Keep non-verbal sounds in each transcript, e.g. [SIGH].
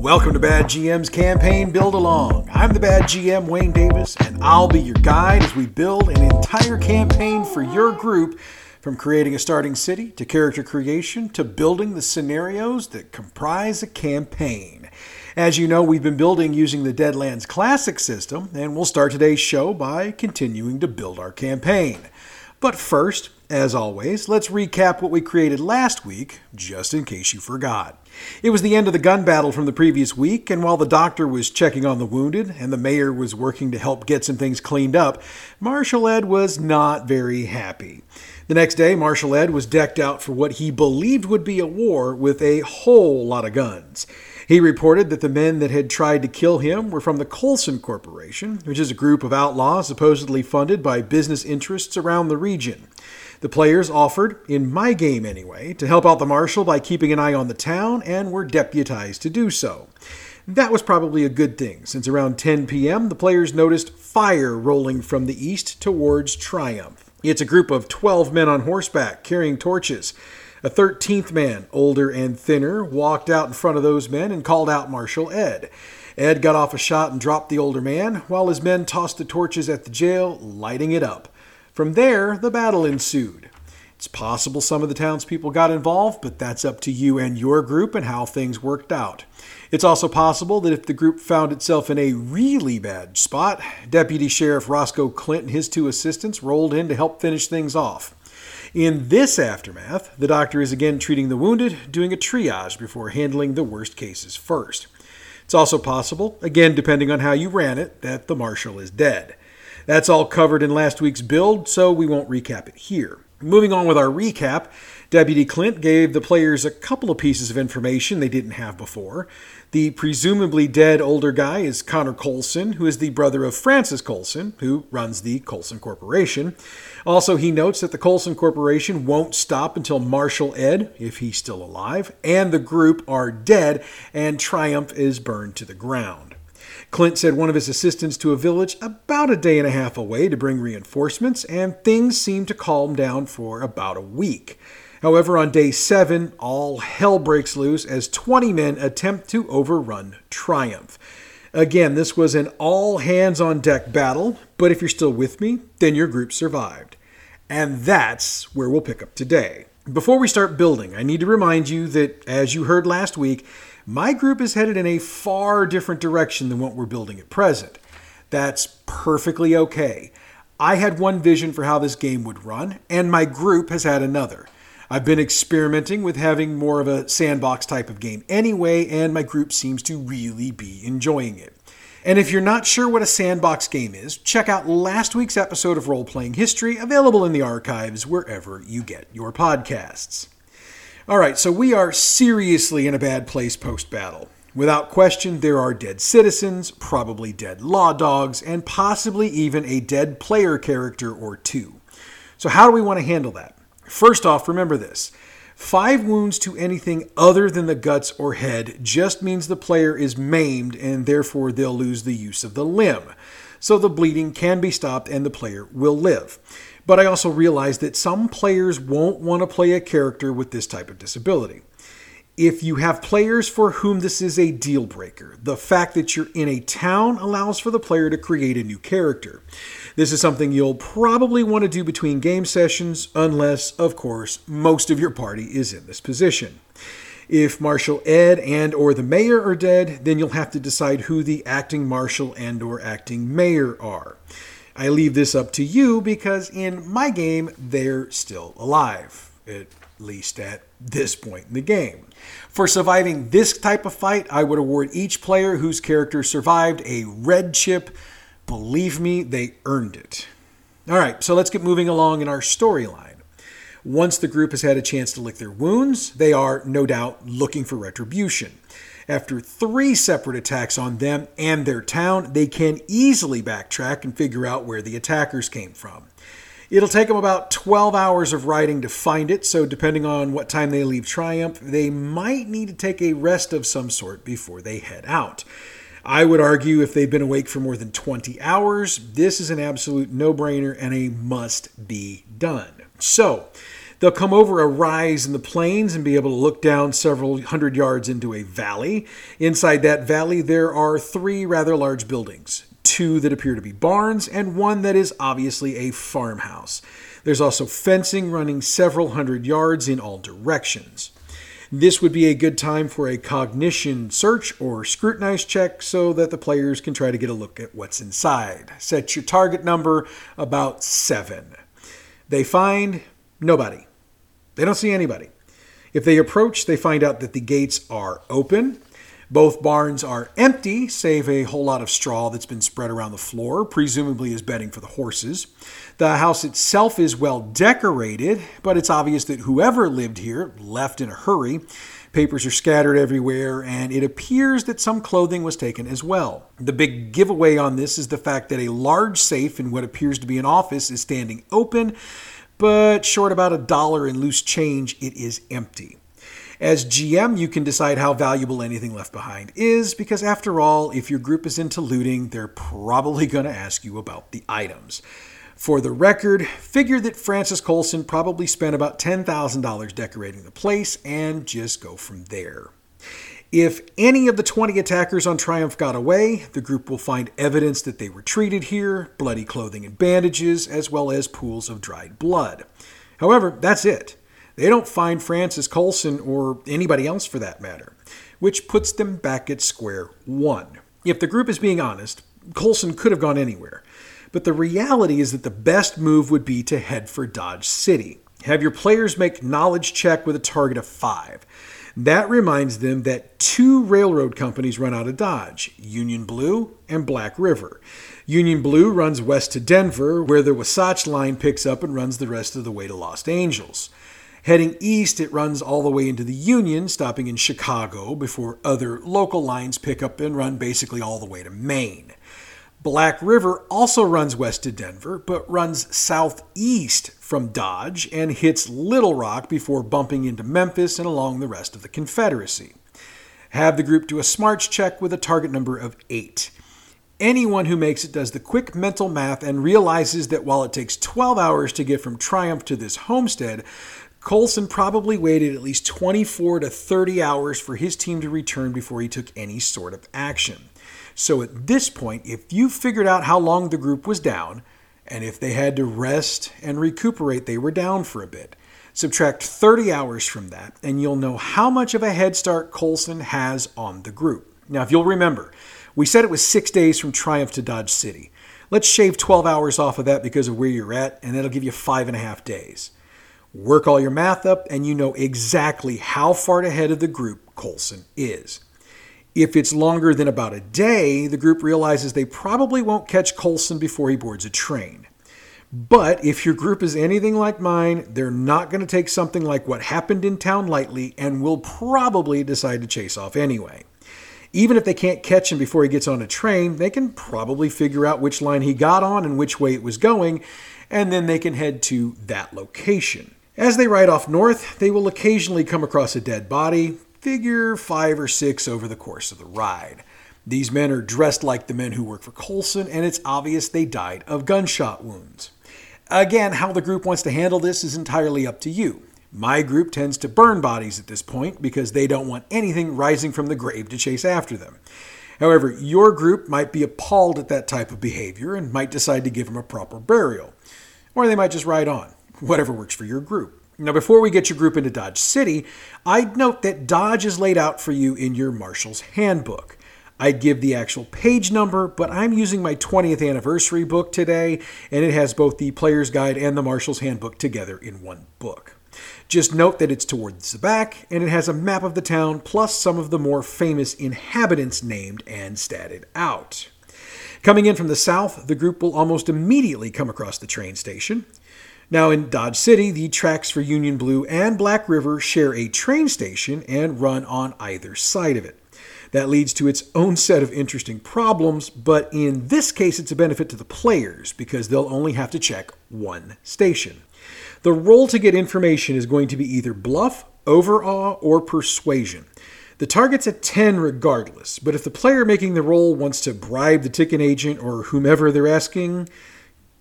Welcome to Bad GM's Campaign Build Along. I'm the Bad GM, Wayne Davis, and I'll be your guide as we build an entire campaign for your group from creating a starting city to character creation to building the scenarios that comprise a campaign. As you know, we've been building using the Deadlands Classic system, and we'll start today's show by continuing to build our campaign. But first, as always, let's recap what we created last week, just in case you forgot. It was the end of the gun battle from the previous week, and while the doctor was checking on the wounded and the mayor was working to help get some things cleaned up, Marshal Ed was not very happy. The next day, Marshal Ed was decked out for what he believed would be a war with a whole lot of guns. He reported that the men that had tried to kill him were from the Colson Corporation, which is a group of outlaws supposedly funded by business interests around the region. The players offered, in my game anyway, to help out the marshal by keeping an eye on the town and were deputized to do so. That was probably a good thing, since around 10 p.m. the players noticed fire rolling from the east towards Triumph. It's a group of 12 men on horseback carrying torches. A 13th man, older and thinner, walked out in front of those men and called out Marshal Ed. Ed got off a shot and dropped the older man, while his men tossed the torches at the jail, lighting it up. From there, the battle ensued. It's possible some of the townspeople got involved, but that's up to you and your group and how things worked out. It's also possible that if the group found itself in a really bad spot, Deputy Sheriff Roscoe Clint and his two assistants rolled in to help finish things off. In this aftermath, the doctor is again treating the wounded, doing a triage before handling the worst cases first. It's also possible, again depending on how you ran it, that the marshal is dead. That's all covered in last week's build, so we won't recap it here. Moving on with our recap, Deputy Clint gave the players a couple of pieces of information they didn't have before. The presumably dead older guy is Connor Colson, who is the brother of Francis Colson, who runs the Colson Corporation. Also, he notes that the Colson Corporation won't stop until Marshal Ed, if he's still alive, and the group are dead, and Triumph is burned to the ground. Clint sent one of his assistants to a village about a day and a half away to bring reinforcements, and things seemed to calm down for about a week. However, on day seven, all hell breaks loose as 20 men attempt to overrun Triumph. Again, this was an all hands on deck battle, but if you're still with me, then your group survived. And that's where we'll pick up today. Before we start building, I need to remind you that, as you heard last week, my group is headed in a far different direction than what we're building at present. That's perfectly okay. I had one vision for how this game would run, and my group has had another. I've been experimenting with having more of a sandbox type of game anyway, and my group seems to really be enjoying it. And if you're not sure what a sandbox game is, check out last week's episode of Role Playing History, available in the archives wherever you get your podcasts. All right, so we are seriously in a bad place post battle. Without question, there are dead citizens, probably dead law dogs, and possibly even a dead player character or two. So, how do we want to handle that? First off, remember this five wounds to anything other than the guts or head just means the player is maimed and therefore they'll lose the use of the limb. So, the bleeding can be stopped and the player will live. But I also realize that some players won't want to play a character with this type of disability. If you have players for whom this is a deal breaker, the fact that you're in a town allows for the player to create a new character. This is something you'll probably want to do between game sessions, unless, of course, most of your party is in this position. If Marshal Ed and or the mayor are dead, then you'll have to decide who the acting marshal and or acting mayor are. I leave this up to you because in my game, they're still alive, at least at this point in the game. For surviving this type of fight, I would award each player whose character survived a red chip. Believe me, they earned it. All right, so let's get moving along in our storyline. Once the group has had a chance to lick their wounds, they are, no doubt, looking for retribution. After three separate attacks on them and their town, they can easily backtrack and figure out where the attackers came from. It'll take them about 12 hours of riding to find it, so depending on what time they leave Triumph, they might need to take a rest of some sort before they head out. I would argue if they've been awake for more than 20 hours, this is an absolute no brainer and a must be done. So, They'll come over a rise in the plains and be able to look down several hundred yards into a valley. Inside that valley, there are three rather large buildings two that appear to be barns, and one that is obviously a farmhouse. There's also fencing running several hundred yards in all directions. This would be a good time for a cognition search or scrutinize check so that the players can try to get a look at what's inside. Set your target number about seven. They find nobody. They don't see anybody. If they approach, they find out that the gates are open both barns are empty, save a whole lot of straw that's been spread around the floor, presumably as bedding for the horses. The house itself is well decorated, but it's obvious that whoever lived here left in a hurry. Papers are scattered everywhere, and it appears that some clothing was taken as well. The big giveaway on this is the fact that a large safe in what appears to be an office is standing open, but short about a dollar in loose change, it is empty. As GM, you can decide how valuable anything left behind is, because after all, if your group is into looting, they're probably [LAUGHS] going to ask you about the items. For the record, figure that Francis Colson probably spent about $10,000 decorating the place and just go from there. If any of the 20 attackers on Triumph got away, the group will find evidence that they were treated here bloody clothing and bandages, as well as pools of dried blood. However, that's it. They don't find Francis Colson or anybody else for that matter, which puts them back at square one. If the group is being honest, Colson could have gone anywhere. But the reality is that the best move would be to head for Dodge City. Have your players make knowledge check with a target of 5. That reminds them that two railroad companies run out of Dodge Union Blue and Black River. Union Blue runs west to Denver, where the Wasatch line picks up and runs the rest of the way to Los Angeles. Heading east, it runs all the way into the Union, stopping in Chicago before other local lines pick up and run basically all the way to Maine. Black River also runs west to Denver, but runs southeast from Dodge and hits Little Rock before bumping into Memphis and along the rest of the Confederacy. Have the group do a smarts check with a target number of 8. Anyone who makes it does the quick mental math and realizes that while it takes 12 hours to get from Triumph to this homestead, Colson probably waited at least 24 to 30 hours for his team to return before he took any sort of action. So at this point, if you figured out how long the group was down, and if they had to rest and recuperate, they were down for a bit. Subtract 30 hours from that, and you'll know how much of a head start Colson has on the group. Now, if you'll remember, we said it was six days from Triumph to Dodge City. Let's shave 12 hours off of that because of where you're at, and that'll give you five and a half days. Work all your math up, and you know exactly how far ahead of the group Colson is. If it's longer than about a day, the group realizes they probably won't catch Colson before he boards a train. But if your group is anything like mine, they're not going to take something like what happened in town lightly and will probably decide to chase off anyway. Even if they can't catch him before he gets on a train, they can probably figure out which line he got on and which way it was going, and then they can head to that location. As they ride off north, they will occasionally come across a dead body, figure five or six over the course of the ride. These men are dressed like the men who work for Colson, and it's obvious they died of gunshot wounds. Again, how the group wants to handle this is entirely up to you. My group tends to burn bodies at this point because they don't want anything rising from the grave to chase after them. However, your group might be appalled at that type of behavior and might decide to give them a proper burial. Or they might just ride on whatever works for your group. Now, before we get your group into Dodge City, I'd note that Dodge is laid out for you in your Marshal's Handbook. I'd give the actual page number, but I'm using my 20th anniversary book today, and it has both the Player's Guide and the Marshal's Handbook together in one book. Just note that it's towards the back, and it has a map of the town plus some of the more famous inhabitants named and statted out. Coming in from the south, the group will almost immediately come across the train station. Now, in Dodge City, the tracks for Union Blue and Black River share a train station and run on either side of it. That leads to its own set of interesting problems, but in this case, it's a benefit to the players because they'll only have to check one station. The roll to get information is going to be either bluff, overawe, or persuasion. The target's at 10 regardless, but if the player making the roll wants to bribe the ticket agent or whomever they're asking,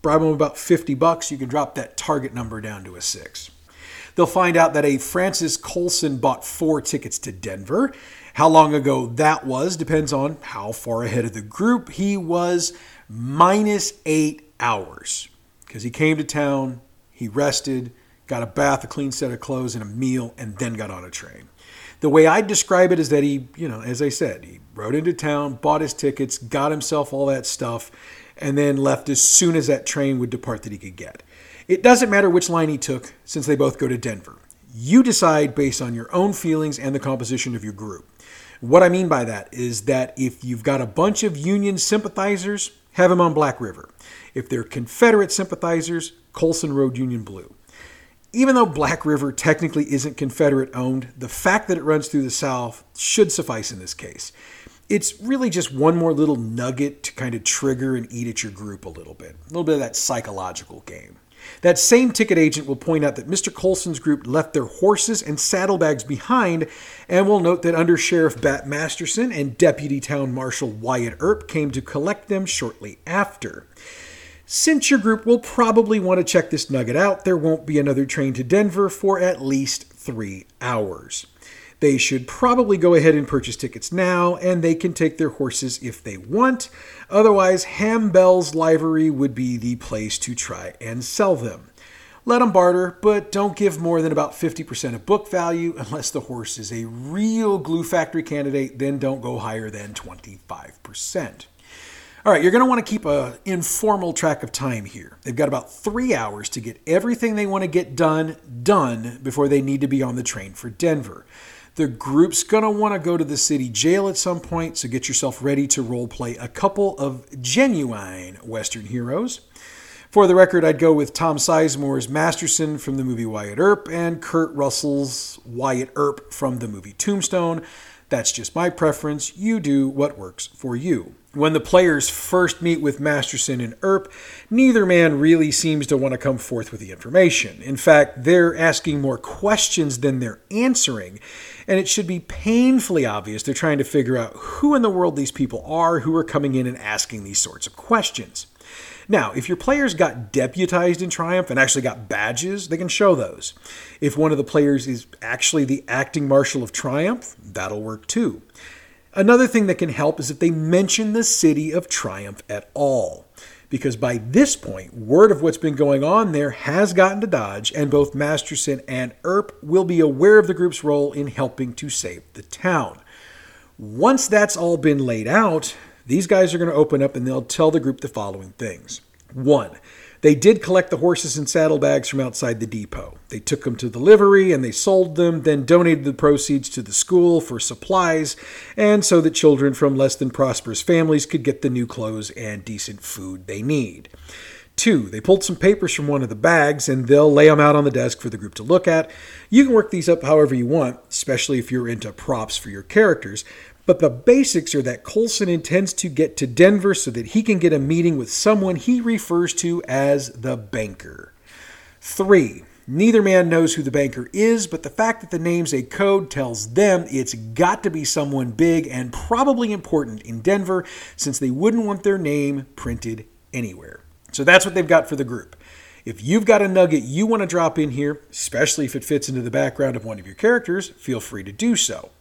bribe them about 50 bucks, you can drop that target number down to a 6. They'll find out that a Francis Colson bought four tickets to Denver. How long ago that was depends on how far ahead of the group he was, minus eight hours. Because he came to town, he rested, got a bath, a clean set of clothes, and a meal, and then got on a train. The way I'd describe it is that he, you know, as I said, he rode into town, bought his tickets, got himself all that stuff, and then left as soon as that train would depart that he could get. It doesn't matter which line he took, since they both go to Denver. You decide based on your own feelings and the composition of your group. What I mean by that is that if you've got a bunch of Union sympathizers, have them on Black River. If they're Confederate sympathizers, Colson rode Union Blue. Even though Black River technically isn't Confederate owned, the fact that it runs through the South should suffice in this case. It's really just one more little nugget to kind of trigger and eat at your group a little bit. A little bit of that psychological game. That same ticket agent will point out that Mr. Colson's group left their horses and saddlebags behind and will note that Under Sheriff Bat Masterson and Deputy Town Marshal Wyatt Earp came to collect them shortly after. Since your group will probably want to check this nugget out, there won't be another train to Denver for at least three hours. They should probably go ahead and purchase tickets now, and they can take their horses if they want. Otherwise, Ham Bell's Livery would be the place to try and sell them. Let them barter, but don't give more than about 50% of book value unless the horse is a real glue factory candidate, then don't go higher than 25%. All right, you're going to want to keep an informal track of time here. They've got about three hours to get everything they want to get done, done before they need to be on the train for Denver. The group's going to want to go to the city jail at some point, so get yourself ready to role play a couple of genuine Western heroes. For the record, I'd go with Tom Sizemore's Masterson from the movie Wyatt Earp and Kurt Russell's Wyatt Earp from the movie Tombstone. That's just my preference. You do what works for you. When the players first meet with Masterson and Earp, neither man really seems to want to come forth with the information. In fact, they're asking more questions than they're answering, and it should be painfully obvious they're trying to figure out who in the world these people are who are coming in and asking these sorts of questions. Now, if your players got deputized in Triumph and actually got badges, they can show those. If one of the players is actually the acting marshal of Triumph, that'll work too. Another thing that can help is if they mention the city of Triumph at all. Because by this point, word of what's been going on there has gotten to Dodge, and both Masterson and Earp will be aware of the group's role in helping to save the town. Once that's all been laid out, these guys are going to open up and they'll tell the group the following things. One, they did collect the horses and saddlebags from outside the depot. They took them to the livery and they sold them, then donated the proceeds to the school for supplies, and so that children from less than prosperous families could get the new clothes and decent food they need. Two, they pulled some papers from one of the bags and they'll lay them out on the desk for the group to look at. You can work these up however you want, especially if you're into props for your characters, but the basics are that Colson intends to get to Denver so that he can get a meeting with someone he refers to as the banker. Three, neither man knows who the banker is, but the fact that the name's a code tells them it's got to be someone big and probably important in Denver since they wouldn't want their name printed anywhere. So that's what they've got for the group. If you've got a nugget you want to drop in here, especially if it fits into the background of one of your characters, feel free to do so.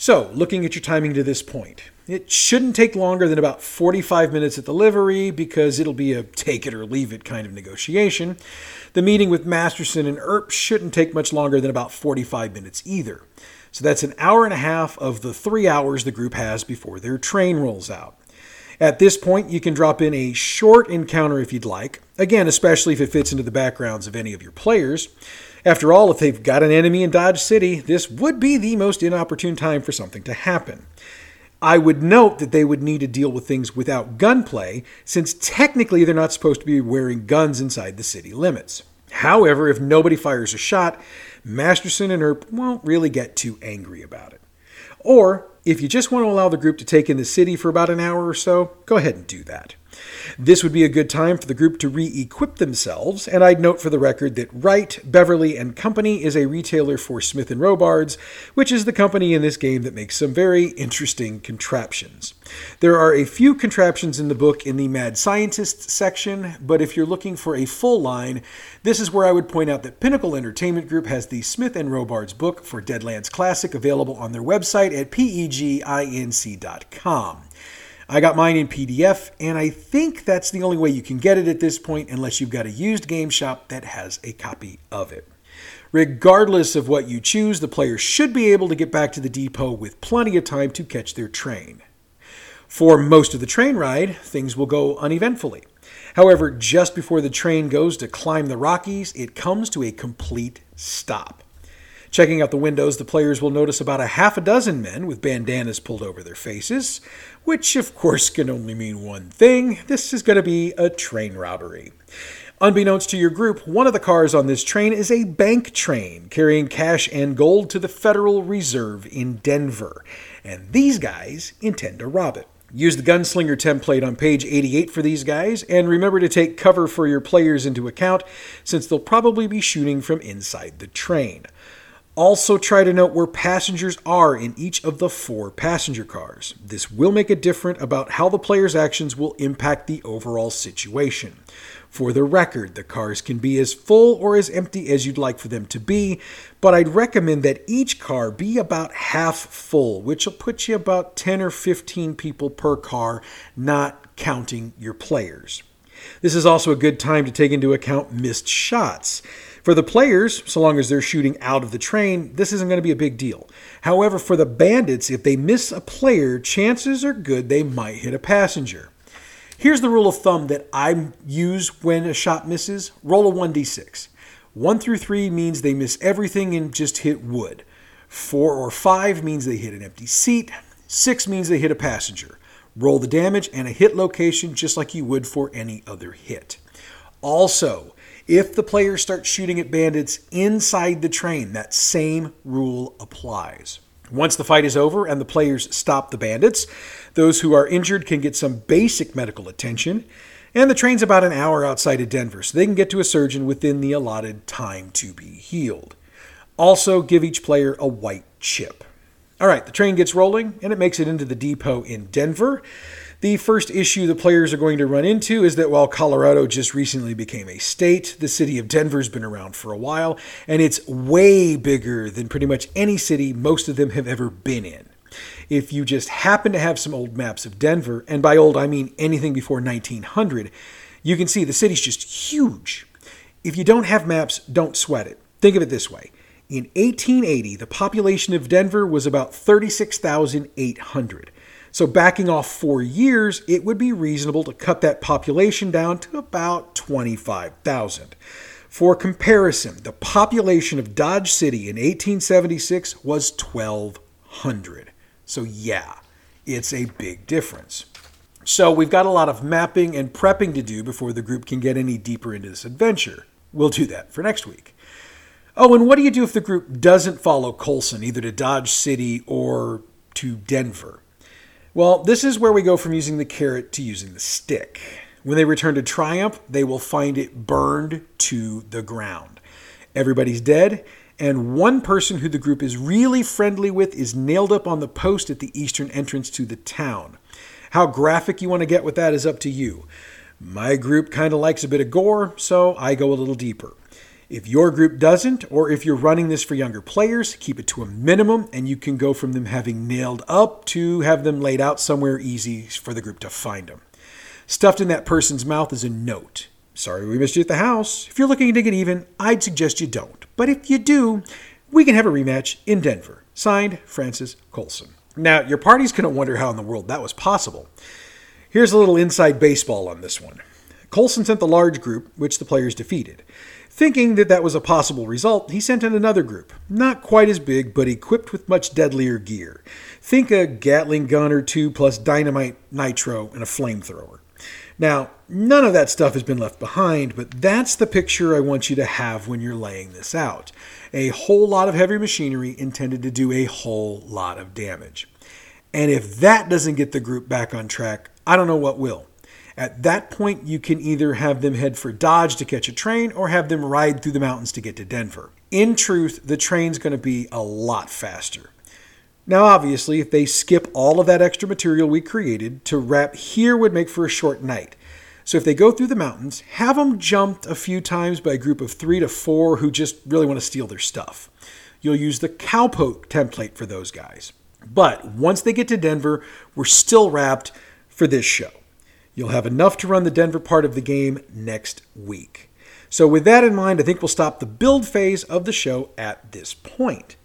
So, looking at your timing to this point, it shouldn't take longer than about 45 minutes at the livery because it'll be a take it or leave it kind of negotiation. The meeting with Masterson and Earp shouldn't take much longer than about 45 minutes either. So that's an hour and a half of the three hours the group has before their train rolls out. At this point, you can drop in a short encounter if you'd like, again, especially if it fits into the backgrounds of any of your players. After all, if they've got an enemy in Dodge City, this would be the most inopportune time for something to happen. I would note that they would need to deal with things without gunplay, since technically they're not supposed to be wearing guns inside the city limits. However, if nobody fires a shot, Masterson and Earp won't really get too angry about it. Or, if you just want to allow the group to take in the city for about an hour or so, go ahead and do that. This would be a good time for the group to re equip themselves, and I'd note for the record that Wright, Beverly, and Company is a retailer for Smith & Robards, which is the company in this game that makes some very interesting contraptions. There are a few contraptions in the book in the Mad Scientist section, but if you're looking for a full line, this is where I would point out that Pinnacle Entertainment Group has the Smith & Robards book for Deadlands Classic available on their website at peginc.com. I got mine in PDF, and I think that's the only way you can get it at this point unless you've got a used game shop that has a copy of it. Regardless of what you choose, the players should be able to get back to the depot with plenty of time to catch their train. For most of the train ride, things will go uneventfully. However, just before the train goes to climb the Rockies, it comes to a complete stop. Checking out the windows, the players will notice about a half a dozen men with bandanas pulled over their faces, which of course can only mean one thing this is going to be a train robbery. Unbeknownst to your group, one of the cars on this train is a bank train carrying cash and gold to the Federal Reserve in Denver, and these guys intend to rob it. Use the gunslinger template on page 88 for these guys, and remember to take cover for your players into account since they'll probably be shooting from inside the train. Also, try to note where passengers are in each of the four passenger cars. This will make a difference about how the player's actions will impact the overall situation. For the record, the cars can be as full or as empty as you'd like for them to be, but I'd recommend that each car be about half full, which will put you about 10 or 15 people per car, not counting your players. This is also a good time to take into account missed shots. For the players, so long as they're shooting out of the train, this isn't going to be a big deal. However, for the bandits, if they miss a player, chances are good they might hit a passenger. Here's the rule of thumb that I use when a shot misses roll a 1d6. 1 through 3 means they miss everything and just hit wood. 4 or 5 means they hit an empty seat. 6 means they hit a passenger. Roll the damage and a hit location just like you would for any other hit. Also, if the players start shooting at bandits inside the train, that same rule applies. Once the fight is over and the players stop the bandits, those who are injured can get some basic medical attention. And the train's about an hour outside of Denver, so they can get to a surgeon within the allotted time to be healed. Also, give each player a white chip. All right, the train gets rolling and it makes it into the depot in Denver. The first issue the players are going to run into is that while Colorado just recently became a state, the city of Denver's been around for a while, and it's way bigger than pretty much any city most of them have ever been in. If you just happen to have some old maps of Denver, and by old I mean anything before 1900, you can see the city's just huge. If you don't have maps, don't sweat it. Think of it this way. In 1880, the population of Denver was about 36,800. So, backing off four years, it would be reasonable to cut that population down to about 25,000. For comparison, the population of Dodge City in 1876 was 1,200. So, yeah, it's a big difference. So, we've got a lot of mapping and prepping to do before the group can get any deeper into this adventure. We'll do that for next week. Oh, and what do you do if the group doesn't follow Colson, either to Dodge City or to Denver? Well, this is where we go from using the carrot to using the stick. When they return to Triumph, they will find it burned to the ground. Everybody's dead, and one person who the group is really friendly with is nailed up on the post at the eastern entrance to the town. How graphic you want to get with that is up to you. My group kind of likes a bit of gore, so I go a little deeper. If your group doesn't, or if you're running this for younger players, keep it to a minimum and you can go from them having nailed up to have them laid out somewhere easy for the group to find them. Stuffed in that person's mouth is a note. Sorry we missed you at the house. If you're looking to get even, I'd suggest you don't. But if you do, we can have a rematch in Denver. Signed, Francis Colson. Now, your party's going to wonder how in the world that was possible. Here's a little inside baseball on this one. Colson sent the large group, which the players defeated. Thinking that that was a possible result, he sent in another group, not quite as big, but equipped with much deadlier gear. Think a Gatling gun or two plus dynamite, nitro, and a flamethrower. Now, none of that stuff has been left behind, but that's the picture I want you to have when you're laying this out. A whole lot of heavy machinery intended to do a whole lot of damage. And if that doesn't get the group back on track, I don't know what will. At that point, you can either have them head for Dodge to catch a train or have them ride through the mountains to get to Denver. In truth, the train's going to be a lot faster. Now, obviously, if they skip all of that extra material we created, to wrap here would make for a short night. So if they go through the mountains, have them jumped a few times by a group of three to four who just really want to steal their stuff. You'll use the cowpoke template for those guys. But once they get to Denver, we're still wrapped for this show. You'll have enough to run the Denver part of the game next week. So, with that in mind, I think we'll stop the build phase of the show at this point.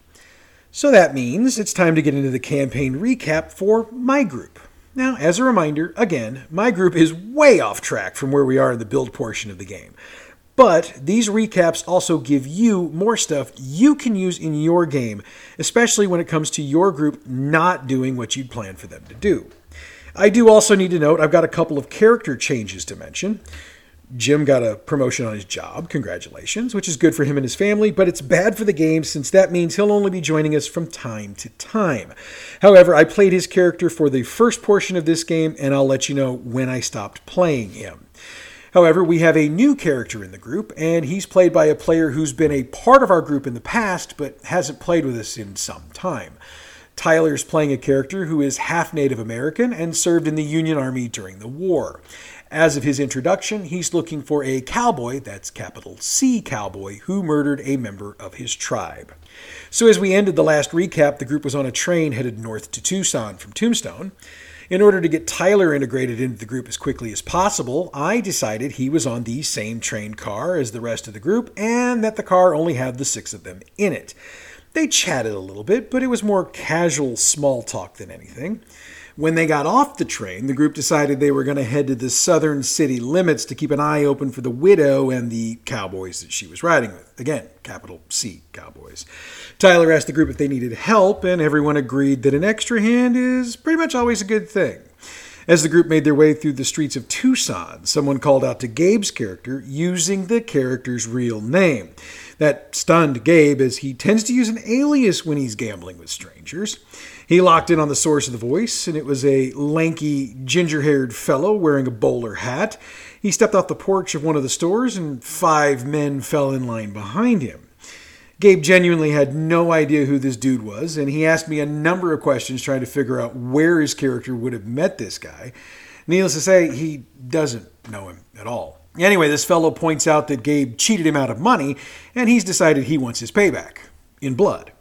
So that means it's time to get into the campaign recap for my group. Now, as a reminder, again, my group is way off track from where we are in the build portion of the game. But these recaps also give you more stuff you can use in your game, especially when it comes to your group not doing what you'd planned for them to do. I do also need to note I've got a couple of character changes to mention. Jim got a promotion on his job, congratulations, which is good for him and his family, but it's bad for the game since that means he'll only be joining us from time to time. However, I played his character for the first portion of this game, and I'll let you know when I stopped playing him. However, we have a new character in the group, and he's played by a player who's been a part of our group in the past, but hasn't played with us in some time. Tyler's playing a character who is half Native American and served in the Union Army during the war. As of his introduction, he's looking for a cowboy, that's capital C cowboy, who murdered a member of his tribe. So, as we ended the last recap, the group was on a train headed north to Tucson from Tombstone. In order to get Tyler integrated into the group as quickly as possible, I decided he was on the same train car as the rest of the group and that the car only had the six of them in it. They chatted a little bit, but it was more casual small talk than anything. When they got off the train, the group decided they were going to head to the southern city limits to keep an eye open for the widow and the cowboys that she was riding with. Again, capital C cowboys. Tyler asked the group if they needed help, and everyone agreed that an extra hand is pretty much always a good thing. As the group made their way through the streets of Tucson, someone called out to Gabe's character using the character's real name. That stunned Gabe as he tends to use an alias when he's gambling with strangers. He locked in on the source of the voice, and it was a lanky, ginger haired fellow wearing a bowler hat. He stepped off the porch of one of the stores, and five men fell in line behind him. Gabe genuinely had no idea who this dude was, and he asked me a number of questions trying to figure out where his character would have met this guy. Needless to say, he doesn't know him at all. Anyway, this fellow points out that Gabe cheated him out of money, and he's decided he wants his payback in blood.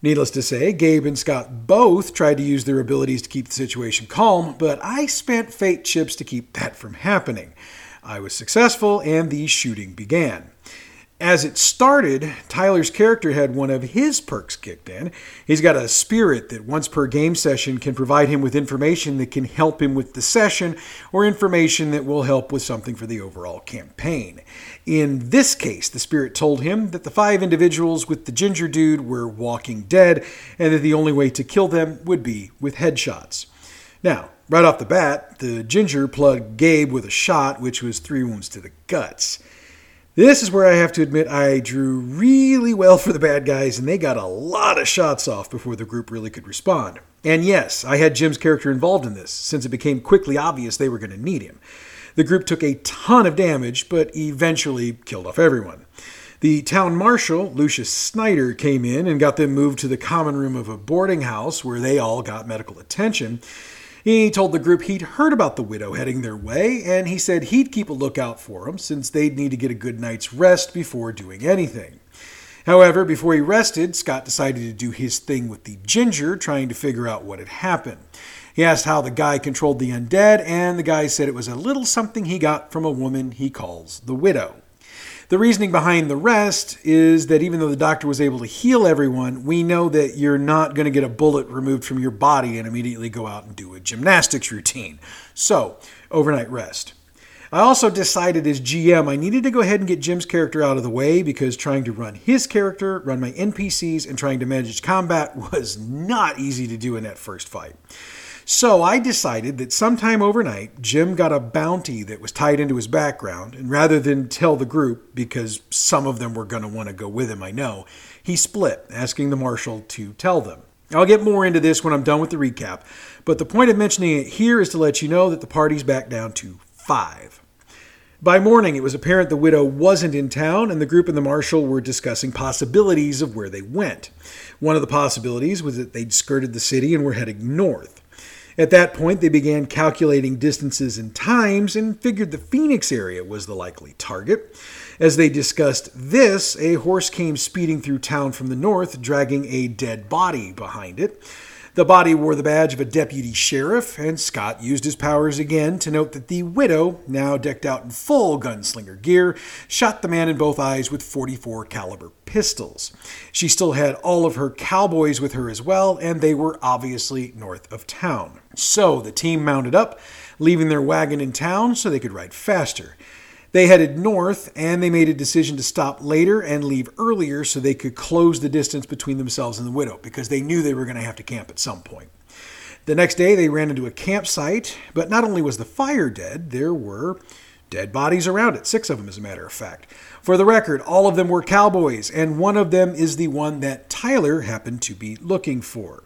Needless to say, Gabe and Scott both tried to use their abilities to keep the situation calm, but I spent fate chips to keep that from happening. I was successful, and the shooting began. As it started, Tyler's character had one of his perks kicked in. He's got a spirit that once per game session can provide him with information that can help him with the session or information that will help with something for the overall campaign. In this case, the spirit told him that the five individuals with the ginger dude were walking dead and that the only way to kill them would be with headshots. Now, right off the bat, the ginger plugged Gabe with a shot, which was three wounds to the guts. This is where I have to admit I drew really well for the bad guys, and they got a lot of shots off before the group really could respond. And yes, I had Jim's character involved in this, since it became quickly obvious they were going to need him. The group took a ton of damage, but eventually killed off everyone. The town marshal, Lucius Snyder, came in and got them moved to the common room of a boarding house where they all got medical attention. He told the group he'd heard about the widow heading their way, and he said he'd keep a lookout for them since they'd need to get a good night's rest before doing anything. However, before he rested, Scott decided to do his thing with the ginger, trying to figure out what had happened. He asked how the guy controlled the undead, and the guy said it was a little something he got from a woman he calls the widow. The reasoning behind the rest is that even though the doctor was able to heal everyone, we know that you're not going to get a bullet removed from your body and immediately go out and do a gymnastics routine. So, overnight rest. I also decided as GM I needed to go ahead and get Jim's character out of the way because trying to run his character, run my NPCs, and trying to manage combat [LAUGHS] was not easy to do in that first fight. So I decided that sometime overnight, Jim got a bounty that was tied into his background, and rather than tell the group, because some of them were going to want to go with him, I know, he split, asking the marshal to tell them. I'll get more into this when I'm done with the recap, but the point of mentioning it here is to let you know that the party's back down to five. By morning, it was apparent the widow wasn't in town, and the group and the marshal were discussing possibilities of where they went. One of the possibilities was that they'd skirted the city and were heading north. At that point, they began calculating distances and times and figured the Phoenix area was the likely target. As they discussed this, a horse came speeding through town from the north, dragging a dead body behind it. The body wore the badge of a deputy sheriff, and Scott used his powers again to note that the widow, now decked out in full gunslinger gear, shot the man in both eyes with 44 caliber pistols. She still had all of her cowboys with her as well, and they were obviously north of town. So the team mounted up, leaving their wagon in town so they could ride faster. They headed north and they made a decision to stop later and leave earlier so they could close the distance between themselves and the widow because they knew they were going to have to camp at some point. The next day they ran into a campsite, but not only was the fire dead, there were dead bodies around it, six of them as a matter of fact. For the record, all of them were cowboys, and one of them is the one that Tyler happened to be looking for.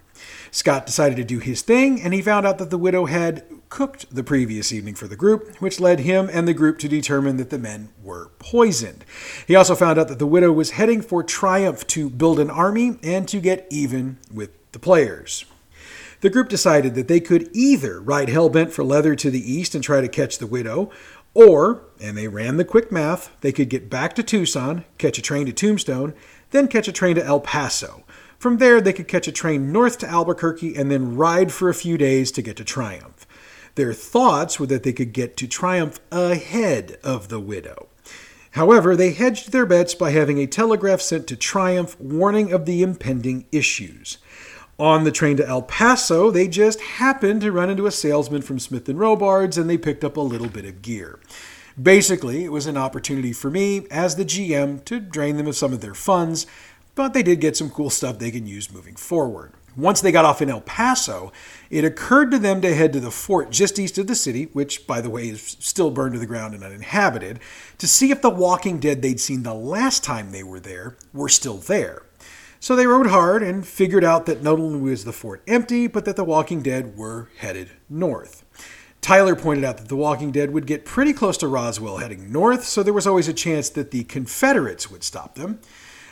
Scott decided to do his thing, and he found out that the widow had cooked the previous evening for the group, which led him and the group to determine that the men were poisoned. He also found out that the widow was heading for Triumph to build an army and to get even with the players. The group decided that they could either ride Hellbent for Leather to the east and try to catch the widow, or, and they ran the quick math, they could get back to Tucson, catch a train to Tombstone, then catch a train to El Paso. From there, they could catch a train north to Albuquerque and then ride for a few days to get to Triumph. Their thoughts were that they could get to Triumph ahead of the widow. However, they hedged their bets by having a telegraph sent to Triumph warning of the impending issues. On the train to El Paso, they just happened to run into a salesman from Smith and Robards and they picked up a little bit of gear. Basically, it was an opportunity for me, as the GM, to drain them of some of their funds, but they did get some cool stuff they can use moving forward. Once they got off in El Paso, it occurred to them to head to the fort just east of the city, which, by the way, is still burned to the ground and uninhabited, to see if the walking dead they'd seen the last time they were there were still there. So they rode hard and figured out that not only was the fort empty, but that the walking dead were headed north. Tyler pointed out that the Walking Dead would get pretty close to Roswell heading north, so there was always a chance that the Confederates would stop them.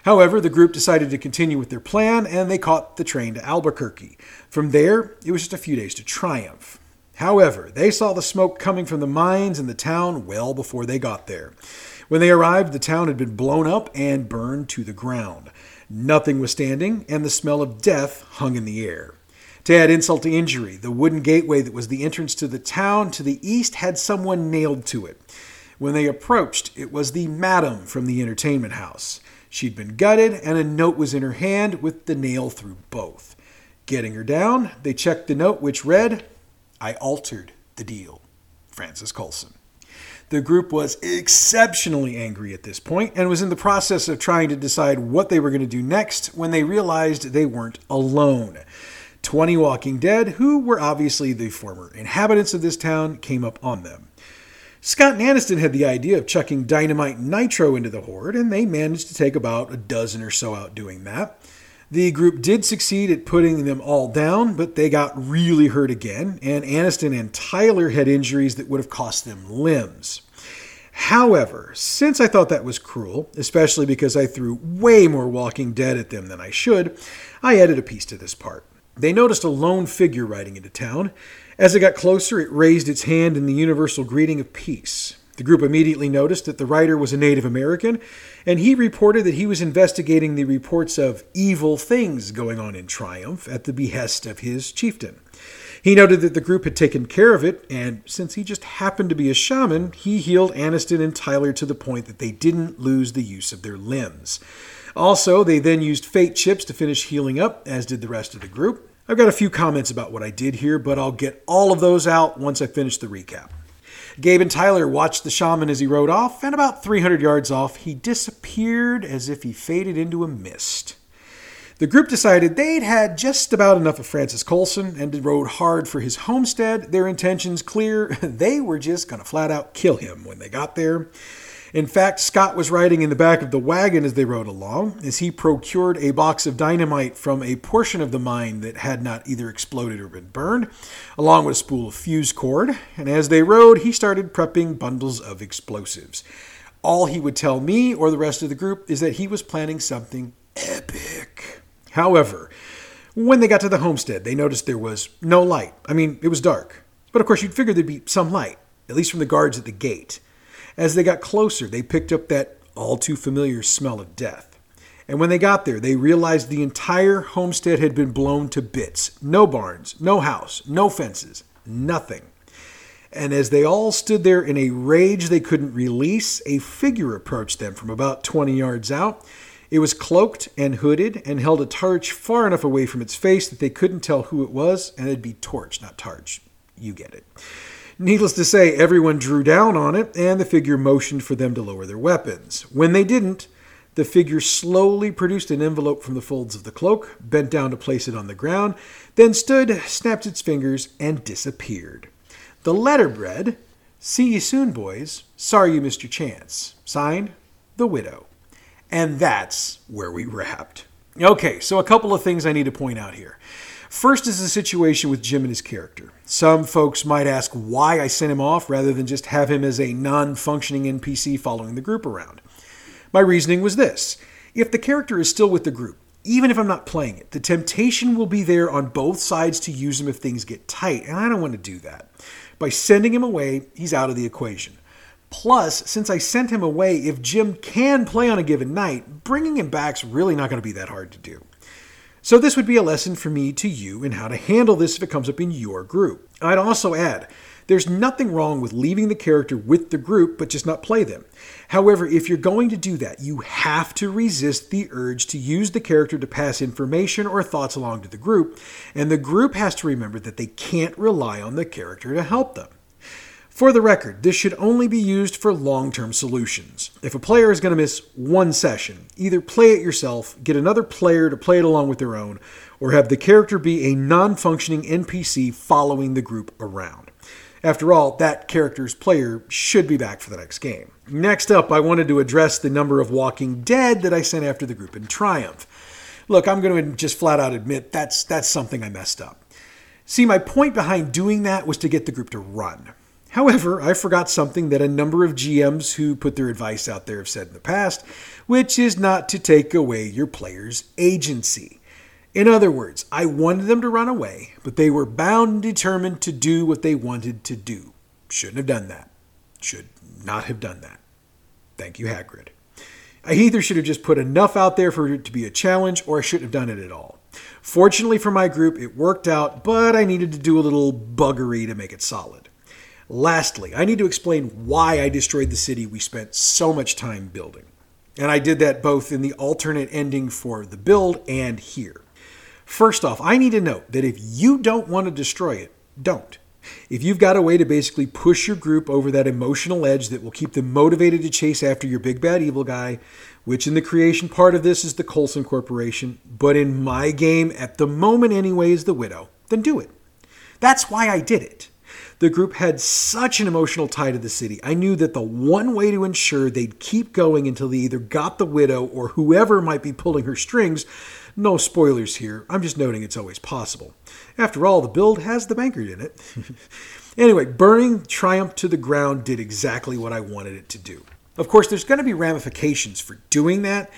However, the group decided to continue with their plan and they caught the train to Albuquerque. From there, it was just a few days to Triumph. However, they saw the smoke coming from the mines in the town well before they got there. When they arrived, the town had been blown up and burned to the ground. Nothing was standing, and the smell of death hung in the air. To add insult to injury, the wooden gateway that was the entrance to the town to the east had someone nailed to it. When they approached, it was the madam from the entertainment house. She'd been gutted, and a note was in her hand with the nail through both. Getting her down, they checked the note, which read, I altered the deal. Francis Colson. The group was exceptionally angry at this point and was in the process of trying to decide what they were going to do next when they realized they weren't alone. 20 Walking Dead, who were obviously the former inhabitants of this town, came up on them. Scott and Aniston had the idea of chucking dynamite nitro into the horde, and they managed to take about a dozen or so out doing that. The group did succeed at putting them all down, but they got really hurt again, and Aniston and Tyler had injuries that would have cost them limbs. However, since I thought that was cruel, especially because I threw way more Walking Dead at them than I should, I added a piece to this part. They noticed a lone figure riding into town, as it got closer, it raised its hand in the universal greeting of peace. The group immediately noticed that the rider was a Native American, and he reported that he was investigating the reports of evil things going on in Triumph at the behest of his chieftain. He noted that the group had taken care of it, and since he just happened to be a shaman, he healed Aniston and Tyler to the point that they didn't lose the use of their limbs. Also, they then used fate chips to finish healing up, as did the rest of the group. I've got a few comments about what I did here, but I'll get all of those out once I finish the recap. Gabe and Tyler watched the shaman as he rode off, and about 300 yards off, he disappeared as if he faded into a mist. The group decided they'd had just about enough of Francis Colson and rode hard for his homestead. Their intentions clear. [LAUGHS] They were just going to flat out kill him when they got there. In fact, Scott was riding in the back of the wagon as they rode along, as he procured a box of dynamite from a portion of the mine that had not either exploded or been burned, along with a spool of fuse cord. And as they rode, he started prepping bundles of explosives. All he would tell me or the rest of the group is that he was planning something epic. However, when they got to the homestead, they noticed there was no light. I mean, it was dark. But of course, you'd figure there'd be some light, at least from the guards at the gate. As they got closer, they picked up that all too familiar smell of death. And when they got there, they realized the entire homestead had been blown to bits. No barns, no house, no fences, nothing. And as they all stood there in a rage they couldn't release, a figure approached them from about 20 yards out. It was cloaked and hooded and held a torch far enough away from its face that they couldn't tell who it was, and it'd be torch, not targe. You get it. Needless to say, everyone drew down on it, and the figure motioned for them to lower their weapons. When they didn't, the figure slowly produced an envelope from the folds of the cloak, bent down to place it on the ground, then stood, snapped its fingers, and disappeared. The letter read, See you soon, boys. Sorry you missed your chance. Signed, The Widow. And that's where we wrapped. Okay, so a couple of things I need to point out here. First is the situation with Jim and his character. Some folks might ask why I sent him off rather than just have him as a non functioning NPC following the group around. My reasoning was this if the character is still with the group, even if I'm not playing it, the temptation will be there on both sides to use him if things get tight, and I don't want to do that. By sending him away, he's out of the equation. Plus, since I sent him away, if Jim can play on a given night, bringing him back's really not going to be that hard to do. So, this would be a lesson for me to you in how to handle this if it comes up in your group. I'd also add there's nothing wrong with leaving the character with the group, but just not play them. However, if you're going to do that, you have to resist the urge to use the character to pass information or thoughts along to the group, and the group has to remember that they can't rely on the character to help them. For the record, this should only be used for long term solutions. If a player is going to miss one session, either play it yourself, get another player to play it along with their own, or have the character be a non functioning NPC following the group around. After all, that character's player should be back for the next game. Next up, I wanted to address the number of Walking Dead that I sent after the group in Triumph. Look, I'm going to just flat out admit that's, that's something I messed up. See, my point behind doing that was to get the group to run. However, I forgot something that a number of GMs who put their advice out there have said in the past, which is not to take away your player's agency. In other words, I wanted them to run away, but they were bound and determined to do what they wanted to do. Shouldn't have done that. Should not have done that. Thank you, Hagrid. I either should have just put enough out there for it to be a challenge, or I shouldn't have done it at all. Fortunately for my group, it worked out, but I needed to do a little buggery to make it solid. Lastly, I need to explain why I destroyed the city we spent so much time building. And I did that both in the alternate ending for the build and here. First off, I need to note that if you don't want to destroy it, don't. If you've got a way to basically push your group over that emotional edge that will keep them motivated to chase after your big bad evil guy, which in the creation part of this is the Colson Corporation, but in my game, at the moment anyway, is the Widow, then do it. That's why I did it. The group had such an emotional tie to the city. I knew that the one way to ensure they'd keep going until they either got the widow or whoever might be pulling her strings. No spoilers here, I'm just noting it's always possible. After all, the build has the banker in it. [LAUGHS] anyway, burning Triumph to the ground did exactly what I wanted it to do. Of course, there's going to be ramifications for doing that,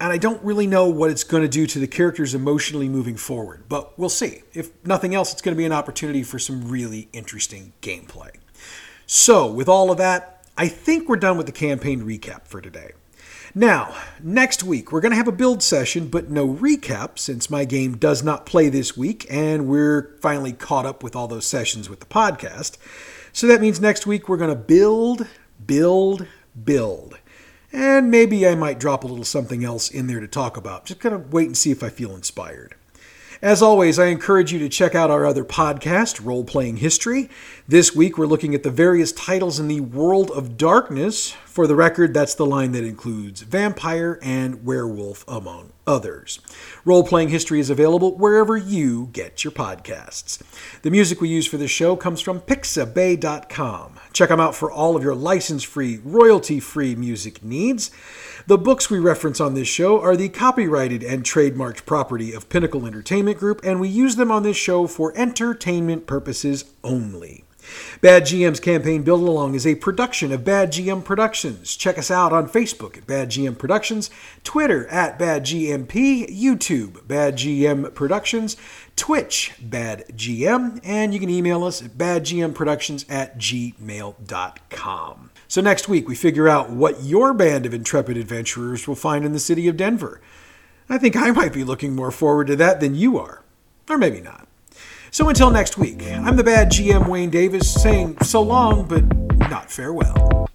and I don't really know what it's going to do to the characters emotionally moving forward, but we'll see. If nothing else, it's going to be an opportunity for some really interesting gameplay. So, with all of that, I think we're done with the campaign recap for today. Now, next week, we're going to have a build session, but no recap since my game does not play this week and we're finally caught up with all those sessions with the podcast. So that means next week we're going to build, build, build. And maybe I might drop a little something else in there to talk about. Just kind of wait and see if I feel inspired. As always, I encourage you to check out our other podcast, Role Playing History. This week, we're looking at the various titles in the World of Darkness For the record, that's the line that includes vampire and werewolf, among others. Role playing history is available wherever you get your podcasts. The music we use for this show comes from pixabay.com. Check them out for all of your license free, royalty free music needs. The books we reference on this show are the copyrighted and trademarked property of Pinnacle Entertainment Group, and we use them on this show for entertainment purposes only. Bad GM's campaign Build Along is a production of Bad GM Productions. Check us out on Facebook at Bad GM Productions, Twitter at Bad GMP, YouTube Bad GM Productions, Twitch Bad GM, and you can email us at badgmproductions at gmail.com. So next week we figure out what your band of intrepid adventurers will find in the city of Denver. I think I might be looking more forward to that than you are. Or maybe not. So until next week, I'm the bad GM Wayne Davis saying so long, but not farewell.